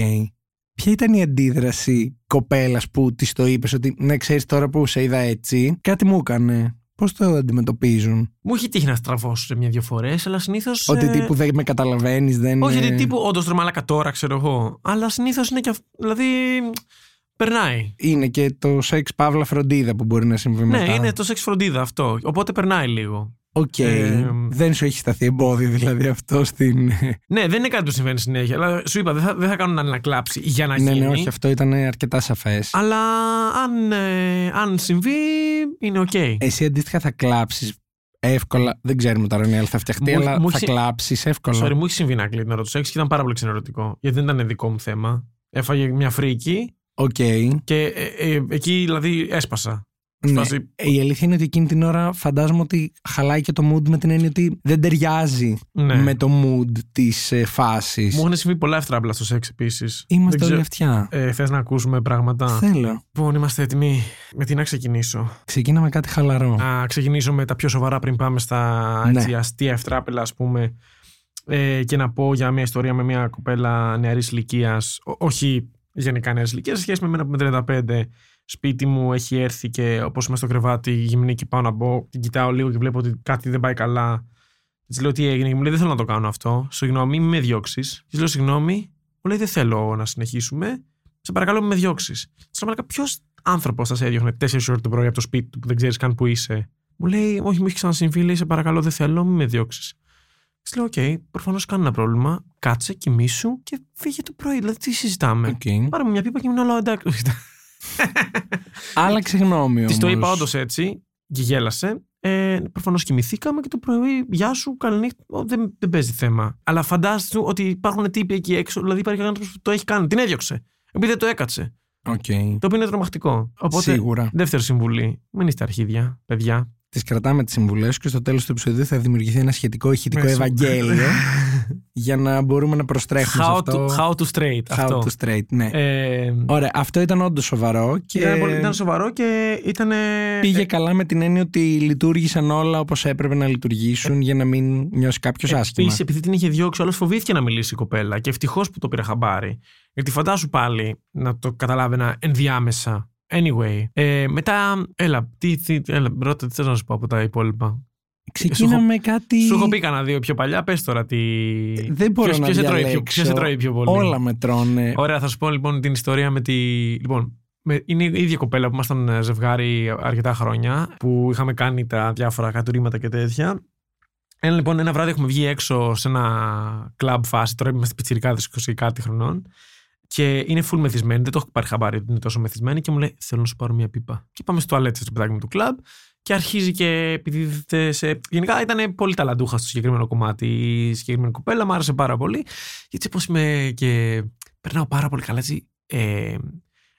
Ποια ήταν η αντίδραση κοπέλας που της το είπες ότι ναι, ξέρεις τώρα που σε είδα έτσι, κάτι μου έκανε. Πώς το αντιμετωπίζουν; Μου έχει τύχει να στραβώσω σε μια-δυο φορές, αλλά συνήθως. Ότι τύπου δεν με καταλαβαίνεις, δεν. Όχι, ε, ότι τύπου όντως τώρα ρε μαλάκα τώρα, ξέρω εγώ. Αλλά συνήθως είναι και αυτό. Δηλαδή. Περνάει. Είναι και το σεξ παύλα φροντίδα που μπορεί να συμβεί μετά. Ναι, είναι το σεξ φροντίδα αυτό. Οπότε περνάει λίγο. Οκ. Ε, δεν σου έχει σταθεί εμπόδιο δηλαδή αυτό στην. Ναι, δεν είναι κάτι που συμβαίνει συνέχεια. Αλλά σου είπα, δεν θα, δεν θα κάνω να, να κλάψει για να ναι, γίνει. ναι, όχι, αυτό ήταν αρκετά σαφές. Αλλά αν, ε, αν συμβεί, είναι οκ. Εσύ αντίστοιχα θα κλάψεις εύκολα. Δεν ξέρουμε τώρα αν η άλλη θα φτιαχτεί, Μου- αλλά μου θα έχει- κλάψεις εύκολα. Sorry, μου έχει συμβεί να κλαίει την ώρα του σεξ και ήταν πάρα πολύ ξενερωτικό. Γιατί δεν ήταν δικό μου θέμα. Έφαγε μια φρίκη Οκ. και ε, ε, εκεί δηλαδή έσπασα. Ναι. Φάση- Η αλήθεια είναι ότι εκείνη την ώρα φαντάζομαι ότι χαλάει και το mood με την έννοια ότι δεν ταιριάζει Ναι. με το mood της ε, φάσης. Μου έχουν συμβεί πολλά ευτράμπλα στο σεξ επίσης. Είμαστε όλοι αυτιά. Ε, Θες να ακούσουμε πράγματα; Θέλω. Λοιπόν, είμαστε έτοιμοι. Με τι να ξεκινήσω; Ξεκίνα με κάτι χαλαρό. Να ξεκινήσω με τα πιο σοβαρά πριν πάμε στα Ναι. έτσι, αστεία ευτράπελα, ας πούμε. Ε, και να πω για μια ιστορία με μια κοπέλα νεαρής ηλικίας. όχι γενικά νεαρής ηλικίας, σε σχέση με μένα που είμαι 35. Σπίτι μου έχει έρθει και όπως είμαι στο κρεβάτι, γυμνή και πάω να μπω, την κοιτάω λίγο και βλέπω ότι κάτι δεν πάει καλά. Της λέω τι έγινε, και μου λέει δεν θέλω να το κάνω αυτό. Συγγνώμη, μην με διώξεις. Της λέω συγγνώμη, μου λέει δεν θέλω να συνεχίσουμε. Σε παρακαλώ, μην με διώξεις. Της λέω ποιος άνθρωπος θα σε έδιωχνε 4 ώρες το πρωί από το σπίτι του που δεν ξέρεις καν που είσαι; Μου λέει, Όχι, μου έχει ξανασυμβεί, λέει, σε παρακαλώ, δεν θέλω, μην με διώξεις. Της λέω, Οκ, προφανώς κανένα πρόβλημα. Κάτσε, κοιμήσου και φύγε το πρωί. Δηλαδή, τι συζητάμε; Οκ. Πάρε μου μια πίπα και ήμουν όλα εντάξει. Άλλαξε γνώμη Της το όμως. είπα όντως έτσι και γέλασε. Ε, Προφανώς κοιμηθήκαμε και το πρωί, γεια σου, καληνύχτα. Ω, Δεν, δεν παίζει θέμα. Αλλά φαντάζεσαι ότι υπάρχουν τύποι εκεί έξω, δηλαδή υπάρχει άνθρωπος που το έχει κάνει. Την έδιωξε. Επειδή δεν το έκατσε. Οκ. Το οποίο είναι τρομακτικό. Οπότε, Σίγουρα. δεύτερη συμβουλή. Μην είστε αρχίδια, παιδιά. Τις κρατάμε τις συμβουλές και στο τέλος του επεισοδίου θα δημιουργηθεί ένα σχετικό ηχητικό Μέσω. Ευαγγέλιο για να μπορούμε να προστρέχουμε σε How αυτό. to, how to straight. How αυτό. to straight, ναι. Ε, Ωραία, αυτό ήταν όντως σοβαρό και ήταν, πολύ- ήταν σοβαρό και ήταν. πήγε καλά με την έννοια ότι λειτουργήσαν όλα όπως έπρεπε να λειτουργήσουν για να μην νιώσει κάποιος άσχημα. Επίσης, επειδή την είχε διώξει, όλος φοβήθηκε να μιλήσει η κοπέλα και ευτυχώς που το πήρα χαμπάρι. Γιατί φαντάσου πάλι να το καταλάβαινα ενδιάμεσα. Anyway, ε, μετά, έλα, τι, τι, έλα, ρώτα, τι θες να σου πω από τα υπόλοιπα; Ξεκίναμε κάτι. Σου έχω πει κανένα δύο πιο παλιά, πες τώρα τι... Δεν μπορώ ποιος, να ποιος σε τρώει πιο, διαλέξω. ποιος σε τρώει πιο πολύ; Όλα με τρώνε. Ωραία, θα σου πω λοιπόν την ιστορία με τη... Λοιπόν, με- είναι η ίδια κοπέλα που ήμασταν ε, ζευγάρι αρκετά χρόνια, που είχαμε κάνει τα διάφορα κατουρήματα και τέτοια. Ένα λοιπόν, ένα βράδυ έχουμε βγει έξω σε ένα κλαμπ φάση, τώρα είμαστε πιτσιρικάδες 20 κάτι χρονών. Και είναι full μεθυσμένη, δεν το έχω πάρει χαμπάρι ότι είναι τόσο μεθυσμένη και μου λέει: Θέλω να σου πάρω μια πίπα. Και πάμε στο τουαλέτε στο παιδάκι μου του κλαμπ και αρχίζει και επιδίδεται σε. Γενικά ήταν πολύ ταλαντούχα στο συγκεκριμένο κομμάτι η συγκεκριμένη κοπέλα, μου άρεσε πάρα πολύ. Γιατί όπω είμαι και. Περνάω πάρα πολύ καλά έτσι. Ε,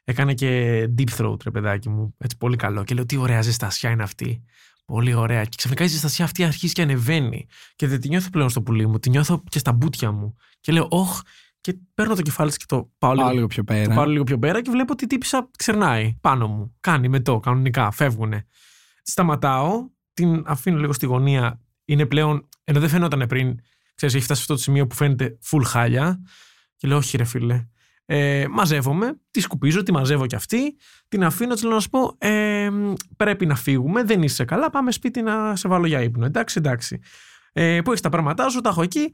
έκανε και deep throat, ρε παιδάκι μου. Έτσι πολύ καλό. Και λέω: Τι ωραία ζεστασιά είναι αυτή. Πολύ ωραία. Και ξαφνικά η ζεστασιά αυτή αρχίζει και ανεβαίνει. Και δεν τη νιώθω πλέον στο πουλί μου, τη νιώθω και στα μπούτια μου. Και λέω: Όχ. Και παίρνω το κεφάλι της και το πάω λίγο Πάω λίγο πιο το πέρα. πάρω λίγο πιο πέρα και βλέπω ότι η τύπησα ξερνάει πάνω μου. Κάνει μετό, κανονικά, φεύγουνε. Σταματάω, την αφήνω λίγο στη γωνία. Είναι πλέον, ενώ δεν φαινόταν πριν, ξέρεις, έχει φτάσει σε αυτό το σημείο που φαίνεται full χάλια. Και λέω, όχι ρε φίλε. Ε, μαζεύομαι, τη σκουπίζω, τη μαζεύω κι αυτή, την αφήνω, της λέω να σου πω, ε, πρέπει να φύγουμε, δεν είσαι καλά, πάμε σπίτι να σε βάλω για ύπνο. Εντάξει, εντάξει. Ε, που έχεις τα πράγματά σου, τα έχω εκεί,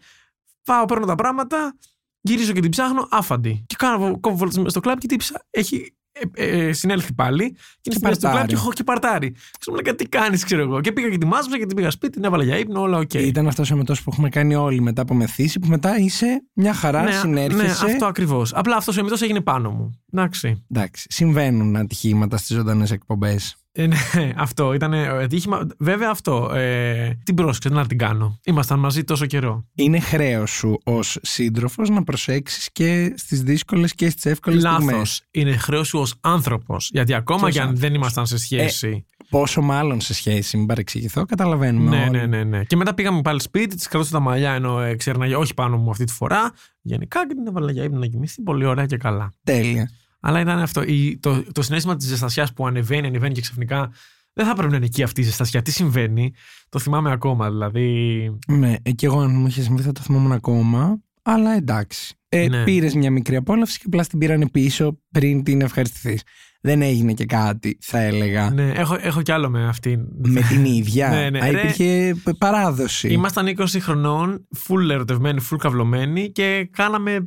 πάω, παίρνω τα πράγματα, γυρίζω και την ψάχνω, άφαντη. Και κάνω κόβω βόλτες μέσα στο κλαμπ και η τύψα έχει ε, ε, συνέλθει πάλι και είναι στη μέση του κλαμπ παρτάρει. και έχω και παρτάρει. Ξέρω μου λέει τι κάνεις, ξέρω εγώ. Και πήγα και τη μάζεψα και την πήγα σπίτι, την έβαλα για ύπνο, όλα οκ. Ήταν αυτός ο εμετός που έχουμε κάνει όλοι μετά από μεθύσι, που μετά είσαι μια χαρά, ναι, συνέρχεσαι. ναι, αυτό ακριβώς. Απλά αυτός ο εμετός έγινε πάνω μου. Εντάξει. Εντάξει, συμβαίνουν ατυχήματα στις ζωντανές εκπομπές. Ε, ναι, αυτό ήταν ατύχημα. Βέβαια αυτό. Ε, την πρόσεξε, να την κάνω. Ήμασταν μαζί τόσο καιρό. Είναι χρέος σου ως σύντροφος να προσέξεις και στις δύσκολες και στις εύκολες στιγμές. Λάθο. Είναι χρέος σου ως άνθρωπος. Γιατί ακόμα Ποιος και αν δεν άνθρωπος; ήμασταν σε σχέση. Πόσο μάλλον σε σχέση, μην παρεξηγηθώ, καταλαβαίνουμε. Ναι, όλοι. ναι, ναι, ναι. Και μετά πήγαμε πάλι σπίτι, της κρατούσα τα μαλλιά ενώ ε, ξέρναγε όχι πάνω μου αυτή τη φορά. Γενικά και την έβαλα για ύπνο να κοιμηθεί. Πολύ ωραία και καλά. Τέλεια. Αλλά ήταν αυτό. Η, το, το συνέστημα της ζεστασιάς που ανεβαίνει, ανεβαίνει και ξαφνικά δεν θα πρέπει να είναι εκεί αυτή η ζεστασιά. Τι συμβαίνει, το θυμάμαι ακόμα. Δηλαδή. Ναι, ε, και εγώ αν μου είχες συμβεί θα το θυμόμουν ακόμα. Αλλά εντάξει. Ε, Ναι. Πήρες μια μικρή απόλαυση και απλά την πήρανε πίσω πριν την ευχαριστηθείς. Δεν έγινε και κάτι, θα έλεγα. Ναι, έχω, έχω κι άλλο με αυτήν. Με την ίδια. Ναι, ναι. Α, Ρε, υπήρχε παράδοση. Ήμασταν 20 χρονών, full ερωτευμένοι, full καυλωμένοι και κάναμε ε,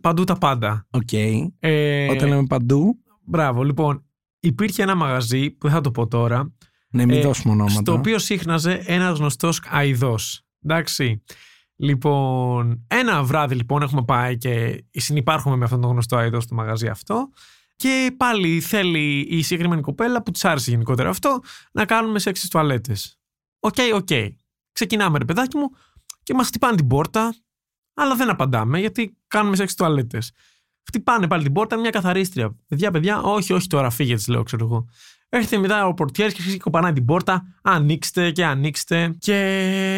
παντού τα πάντα. Οκ. Ε, Όταν λέμε παντού, Μπράβο, λοιπόν. Υπήρχε ένα μαγαζί που δεν θα το πω τώρα, ναι, μην Ε, δώσουμε ονόματα. στο οποίο σύχναζε ένας γνωστός αοιδός. Εντάξει. Λοιπόν, ένα βράδυ λοιπόν έχουμε πάει και συνυπάρχουμε με αυτόν τον γνωστό αοιδό στο μαγαζί αυτό. Και πάλι θέλει η συγκεκριμένη κοπέλα που της άρεσε γενικότερα αυτό να κάνουμε σεξ στις τουαλέτες. OK, OK. Ξεκινάμε, ρε παιδάκι μου, και μας χτυπάνε την πόρτα, αλλά δεν απαντάμε γιατί κάνουμε σεξ στις τουαλέτες. Χτυπάνε πάλι την πόρτα, μια καθαρίστρια. Παιδιά, παιδιά, όχι, όχι τώρα, φύγετε, της λέω, ξέρω εγώ. Έρχεται μετά ο πορτιέρ και αρχίζει κοπανάει την πόρτα. Ανοίξτε και ανοίξτε. Και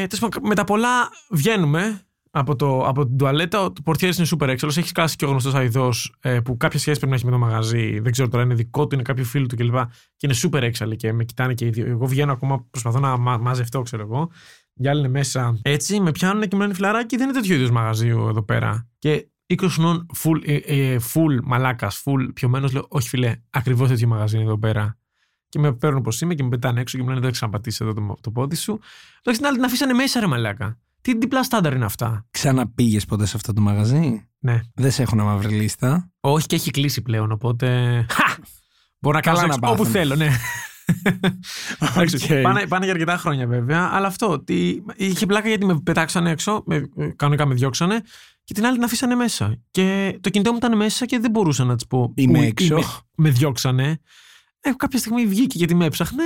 τέλος πάντων, με τα πολλά βγαίνουμε από, το, από την τουαλέτα. Ο πορτιέρ είναι super έξαλλος. Έχει κάτσει και ο γνωστός αοιδός ε, που κάποια σχέση πρέπει να έχει με το μαγαζί. Δεν ξέρω τώρα, είναι δικό του, είναι κάποιο φίλο του κλπ. Και είναι super έξαλλοι και με κοιτάνε και οι δύο. Εγώ βγαίνω ακόμα, προσπαθώ να μα, μαζευτώ, ξέρω εγώ. Οι άλλοι είναι μέσα έτσι, με πιάνουν και μου λένε φιλαράκι, δεν είναι τέτοιο είδου μαγαζί εδώ πέρα. Και 20 χρονών full, ε, ε, full μαλάκας, full πιωμένος, λέω: Όχι, φιλέ, ακριβώς τέτοιο μαγαζί είναι εδώ πέρα. Και με παίρνουν όπω είμαι και με πετάνε έξω και μου λένε: Δεν ξαναπατήσεις εδώ το, το πόδι σου. Λέω στην άλλη την αφήσανε μέσα, ρε μαλάκα. Τι διπλά στάνταρ είναι αυτά. Ξαναπήγες ποτέ σε αυτό το μαγαζί; Ναι. Δεν σε έχουν μαύρη λίστα; Όχι και έχει κλείσει πλέον, οπότε. Χα! Μπορώ να Καλά κάνω να σεξ όπου πάθουν. θέλω, ναι. Εντάξει, Οκ. πάνε, πάνε για αρκετά χρόνια βέβαια, αλλά αυτό. Ότι είχε πλάκα γιατί με πετάξανε έξω, με, ε, κανονικά με διώξανε, και την άλλη την αφήσανε μέσα. Και το κινητό μου ήταν μέσα και δεν μπορούσα να της πω. Είμαι που έξω. με διώξανε. Έχω κάποια στιγμή βγήκε γιατί με έψαχνε.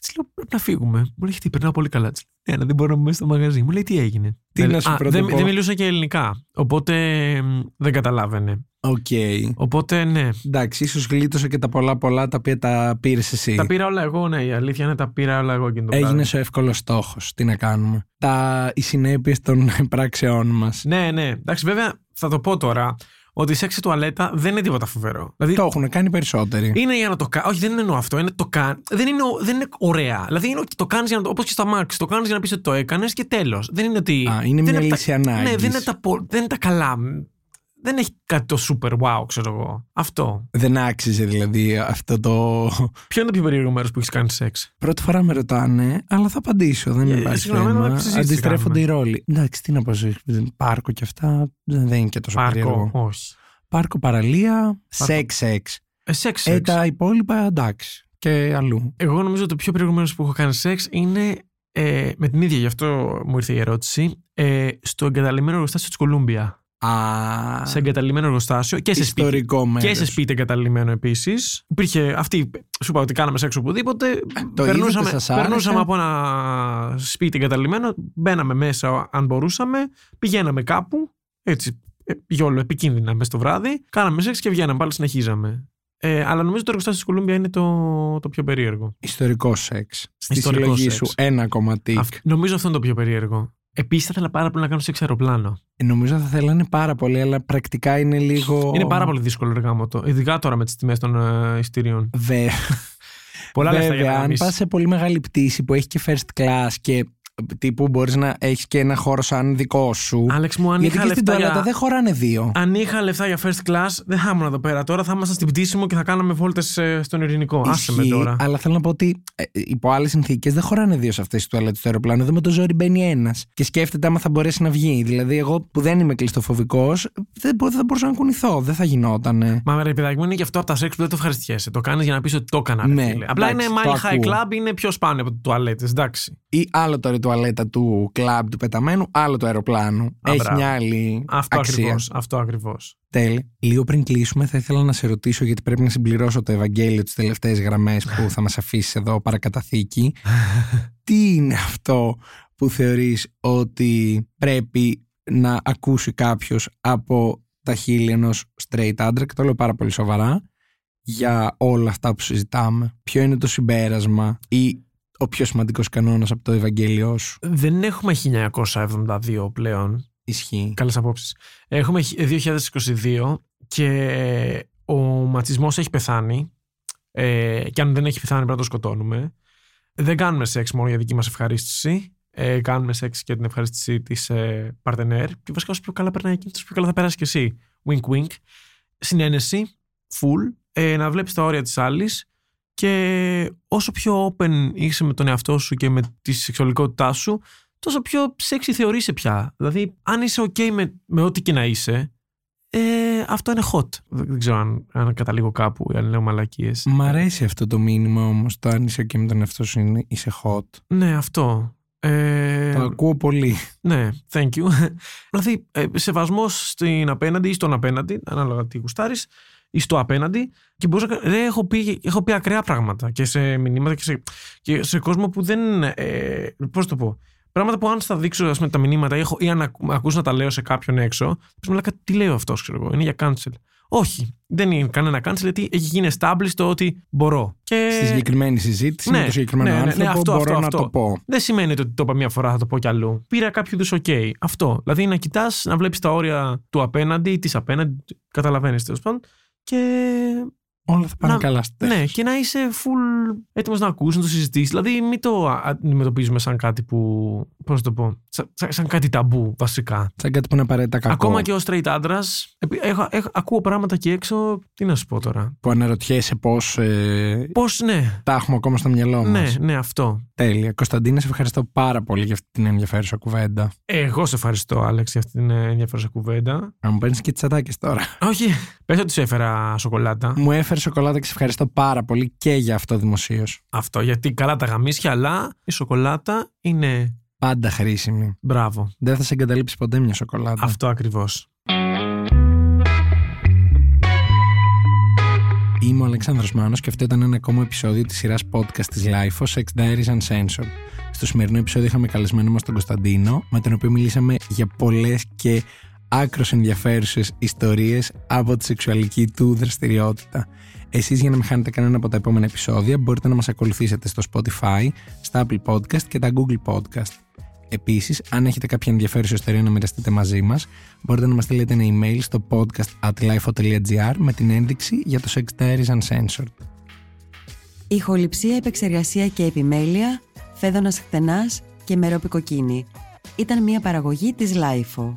Της λέω πρέπει να φύγουμε. Μου λέει τι, περνάω πολύ καλά. Της λέω, Ναι, δεν μπορώ να είμαι μέσα στο μαγαζί. Μου λέει τι έγινε. Τι Δεν- να σου Α, πρώτο δεν, πω. δεν μιλούσε και ελληνικά. Οπότε μ, δεν καταλάβαινε. Οκ. Οπότε ναι. Εντάξει, ίσως γλίτωσε και τα πολλά πολλά τα οποία τα πήρες εσύ. Τα πήρα όλα εγώ, ναι. Η αλήθεια είναι τα πήρα όλα εγώ εκείνο το βράδυ. Έγινε ο εύκολος στόχος. Τι να κάνουμε. Τα, οι συνέπειες των πράξεών μας. Ναι, ναι. Εντάξει, βέβαια θα το πω τώρα ότι η σεξ τουαλέτα δεν είναι τίποτα φοβερό. Δηλαδή Το έχουν κάνει περισσότεροι. είναι για να το κάνει. Όχι, δεν εννοώ αυτό. Είναι το κάν. Δεν είναι, ο- δεν είναι ωραία. Δηλαδή είναι ότι το κάνεις για να το. Όπως και στα Max. Το κάνεις για να πεις ότι το έκανες και τέλος. Δεν είναι ότι. Α, είναι δεν μια τα- λύση ανάγκης. Ναι, δεν είναι, τα, πο- δεν είναι τα καλά. Δεν έχει κάτι το super wow, ξέρω εγώ. Αυτό. Δεν άξιζε δηλαδή αυτό το. Ποιο είναι το πιο περίεργο μέρος που έχεις κάνει σεξ; Πρώτη φορά με ρωτάνε, αλλά θα απαντήσω. Δεν Ε, υπάρχει συγγνώμη, θέμα. αλλά συζήτηση Αντιστρέφονται οι κάνουμε. ρόλοι. Εντάξει, τι να πω, σε- πάρκο και αυτά δεν δεν είναι και τόσο Πάρκο. περίεργο. Όχι. Πάρκο, παραλία, Πάρκο. σεξ, σεξ. Ε, σεξ, Ε, σεξ. τα υπόλοιπα εντάξει. Και αλλού. Εγώ νομίζω ότι το πιο περίεργο μέρος που έχω κάνει σεξ είναι ε, με την ίδια, γι' αυτό μου ήρθε η ερώτηση, ε, στο εγκαταλειμμένο εργοστάσιο της Κολούμπια. Α, Σε εγκαταλειμμένο εργοστάσιο και σε σπίτι. ιστορικό μέρος. Και σε σπίτι εγκαταλειμμένο επίσης. Υπήρχε αυτή, σου είπα ότι κάναμε σεξ οπουδήποτε. το περνούσαμε, είδατε, σας άρεσε; περνούσαμε από ένα σπίτι εγκαταλειμμένο, μπαίναμε μέσα αν μπορούσαμε, πηγαίναμε κάπου, έτσι, ε, γιόλο, επικίνδυνα μέσα στο βράδυ, κάναμε σεξ και βγαίναμε, πάλι συνεχίζαμε. Ε, αλλά νομίζω το εργοστάσιο της Κολούμπια είναι το, το πιο περίεργο. Ιστορικό σεξ. Στη Ιστορικό συλλογή σεξ. σου ένα κομματίκ. Αυ- νομίζω αυτό είναι το πιο περίεργο. Επίσης, θα ήθελα πάρα πολύ να κάνω σεξ αεροπλάνο. Ε, Νομίζω θα θέλανε πάρα πολύ, αλλά πρακτικά είναι λίγο. Είναι πάρα πολύ δύσκολο εργάμο το. Ειδικά τώρα με τις τιμές των ε, εισιτήριων. Βε... Πολλά λεφτά για Βέβαια, να αν γαμίσεις. πας σε πολύ μεγάλη πτήση που έχει και first class και τύπου μπορείς να έχεις και ένα χώρο σαν δικό σου. Άλεξ μου, αν γιατί είχα και στην λεφτά τουαλέτα για... δεν χωράνε δύο. Αν είχα λεφτά για first class, δεν θα ήμουν εδώ πέρα. Τώρα θα ήμασταν στην πτήση μου και θα κάναμε βόλτες στον ειρηνικό. Άσε με Ισχύει, τώρα. Αλλά θέλω να πω ότι ε, υπό άλλες συνθήκες δεν χωράνε δύο σε αυτές τις τουαλέτες του αεροπλάνου. Εδώ με το ζόρι μπαίνει ένας. Και σκέφτεται άμα θα μπορέσει να βγει. Δηλαδή, εγώ που δεν είμαι κλειστοφοβικός, δεν, μπο- δεν θα μπορούσα να κουνηθώ. Δεν θα γινότανε. Μα ρε παιδάκι μου είναι και αυτό από τα σεξ που δεν το ευχαριστιέσαι. Το κάνεις για να πεις ότι το έκανα. ρε Ναι, φίλε. Απλά εντάξει, είναι το mile high ακούω. club, είναι πιο σπάνιο από το τουαλέτες. Εντάξει. Ή άλλο τώρα η τουαλέτα του κλαμπ του πεταμένου, άλλο του αεροπλάνου. Έχει μπράβο. μια άλλη Αυτό αξία. ακριβώς. Αυτό ακριβώς. Τέλει. Λίγο πριν κλείσουμε, θα ήθελα να σε ρωτήσω, γιατί πρέπει να συμπληρώσω το Ευαγγέλιο τις τελευταίες γραμμές που θα μας αφήσεις εδώ παρακαταθήκη. Τι είναι αυτό που θεωρείς ότι πρέπει να ακούσει κάποιος από τα χείλη ενός straight άντρα και το λέω πάρα πολύ σοβαρά για όλα αυτά που συζητάμε. Ποιο είναι το συμπέρασμα ή ο πιο σημαντικός κανόνας από το Ευαγγέλιό σου. Δεν έχουμε 1972 πλέον. Ισχύει. Καλές απόψεις. Έχουμε χ- 2022 και ο ματσισμός έχει πεθάνει. Ε, και αν δεν έχει πεθάνει, πρέπει να το σκοτώνουμε. Δεν κάνουμε σεξ μόνο για δική μας ευχαρίστηση. Ε, κάνουμε σεξ και την ευχαρίστηση της ε, παρτενέρ. Και βασικά όσο πιο καλά περνάει εκείνη, τόσο πιο καλά θα περάσει και εσύ. Wink wink. Συνένεση, full. Ε, να βλέπεις τα όρια της άλλης. Και όσο πιο open είσαι με τον εαυτό σου και με τη σεξουαλικότητά σου, τόσο πιο sexy θεωρείσαι πια. Δηλαδή, αν είσαι OK με, με ό,τι και να είσαι, ε, αυτό είναι hot. Δεν, δεν ξέρω αν, αν καταλήγω κάπου ή αν λέω μαλακίες. Μ' αρέσει αυτό το μήνυμα όμως, το αν είσαι και με τον εαυτό σου είναι, είσαι hot. Ναι, αυτό. Ε, το ακούω πολύ. ναι, thank you. δηλαδή, ε, σεβασμός στην απέναντι ή στον απέναντι, ανάλογα τι γουστάρεις, ή στο απέναντι. Και μπορούσα, να- ρε, έχω, πει, έχω πει ακραία πράγματα και σε μηνύματα και σε, και σε κόσμο που δεν. Ε, Πώς το πω. Πράγματα που αν στα δείξω ας πούμε, τα μηνύματα ή, έχω, ή αν ακού- ακούς να τα λέω σε κάποιον έξω, θα πει μαλάκα τι λέω αυτός, ξέρω εγώ. Είναι για cancel. Όχι. Δεν είναι κανένα cancel γιατί έχει γίνει established το ότι μπορώ. Και... Στη συγκεκριμένη συζήτηση με το συγκεκριμένο ναι, ναι, ναι, άνθρωπο αυτό, μπορώ αυτό, να αυτό. το πω. Δεν σημαίνει ότι το είπα μία φορά, θα το πω κι αλλού. Πήρα κάποιο είδους OK. Αυτό. Δηλαδή να κοιτάς, να βλέπεις τα όρια του απέναντι ή της απέναντι. Καταλαβαίνεις τέλος πάντων. Και Όλα θα πάνε Να- καλά στη ναι, και να είσαι full έτοιμος να ακούσει, να το συζητήσεις. Δηλαδή, μην το α- αντιμετωπίζουμε σαν κάτι που. Πώς να το πω. Σαν, σαν- σαν κάτι ταμπού, βασικά. Σαν κάτι που είναι απαραίτητα κακό. Ακόμα και ω straight άντρας, ακούω πράγματα εκεί έξω. Τι να σου πω τώρα. Που αναρωτιέσαι πώς ε, Πώς, ναι. τα έχουμε ακόμα στο μυαλό μας. Ναι, ναι, αυτό. Τέλεια. Κωνσταντίνε, σε ευχαριστώ πάρα πολύ για αυτή την ενδιαφέρουσα κουβέντα. Εγώ σε ευχαριστώ, Άλεξ, για αυτή την ε, ενδιαφέρουσα κουβέντα. Να μου παίρνεις και τσατάκε τώρα. Όχι, πες ότι σου έφερα σοκολάτα. μου έφερε σοκολάτα και σε ευχαριστώ πάρα πολύ και για αυτό δημοσίως. Αυτό, γιατί καλά τα γαμίσια, αλλά η σοκολάτα είναι. Πάντα χρήσιμη. Μπράβο. Δεν θα σε εγκαταλείψει ποτέ μια σοκολάτα. Αυτό ακριβώς. Είμαι ο Αλεξάνδρος Μάνος και αυτό ήταν ένα ακόμα επεισόδιο της σειράς podcast της LIFO Sex Diaries Uncensored. Στο σημερινό επεισόδιο είχαμε καλεσμένο μας τον Κωνσταντίνο, με τον οποίο μιλήσαμε για πολλές και άκρως ενδιαφέρουσες ιστορίες από τη σεξουαλική του δραστηριότητα. Εσείς για να μην χάνετε κανένα από τα επόμενα επεισόδια μπορείτε να μας ακολουθήσετε στο Spotify, στα Apple Podcast και τα Google Podcast. Επίσης, αν έχετε κάποια ενδιαφέρουσα ιστορία να μοιραστείτε μαζί μας, μπορείτε να μας στείλετε ένα email στο podcast at lifeo.gr με την ένδειξη για το Sex Diaries Uncensored. Ηχοληψία, επεξεργασία και επιμέλεια, φέδωνας χτενάς και μερόπικοκίνη. Ήταν μια παραγωγή της Lifeo.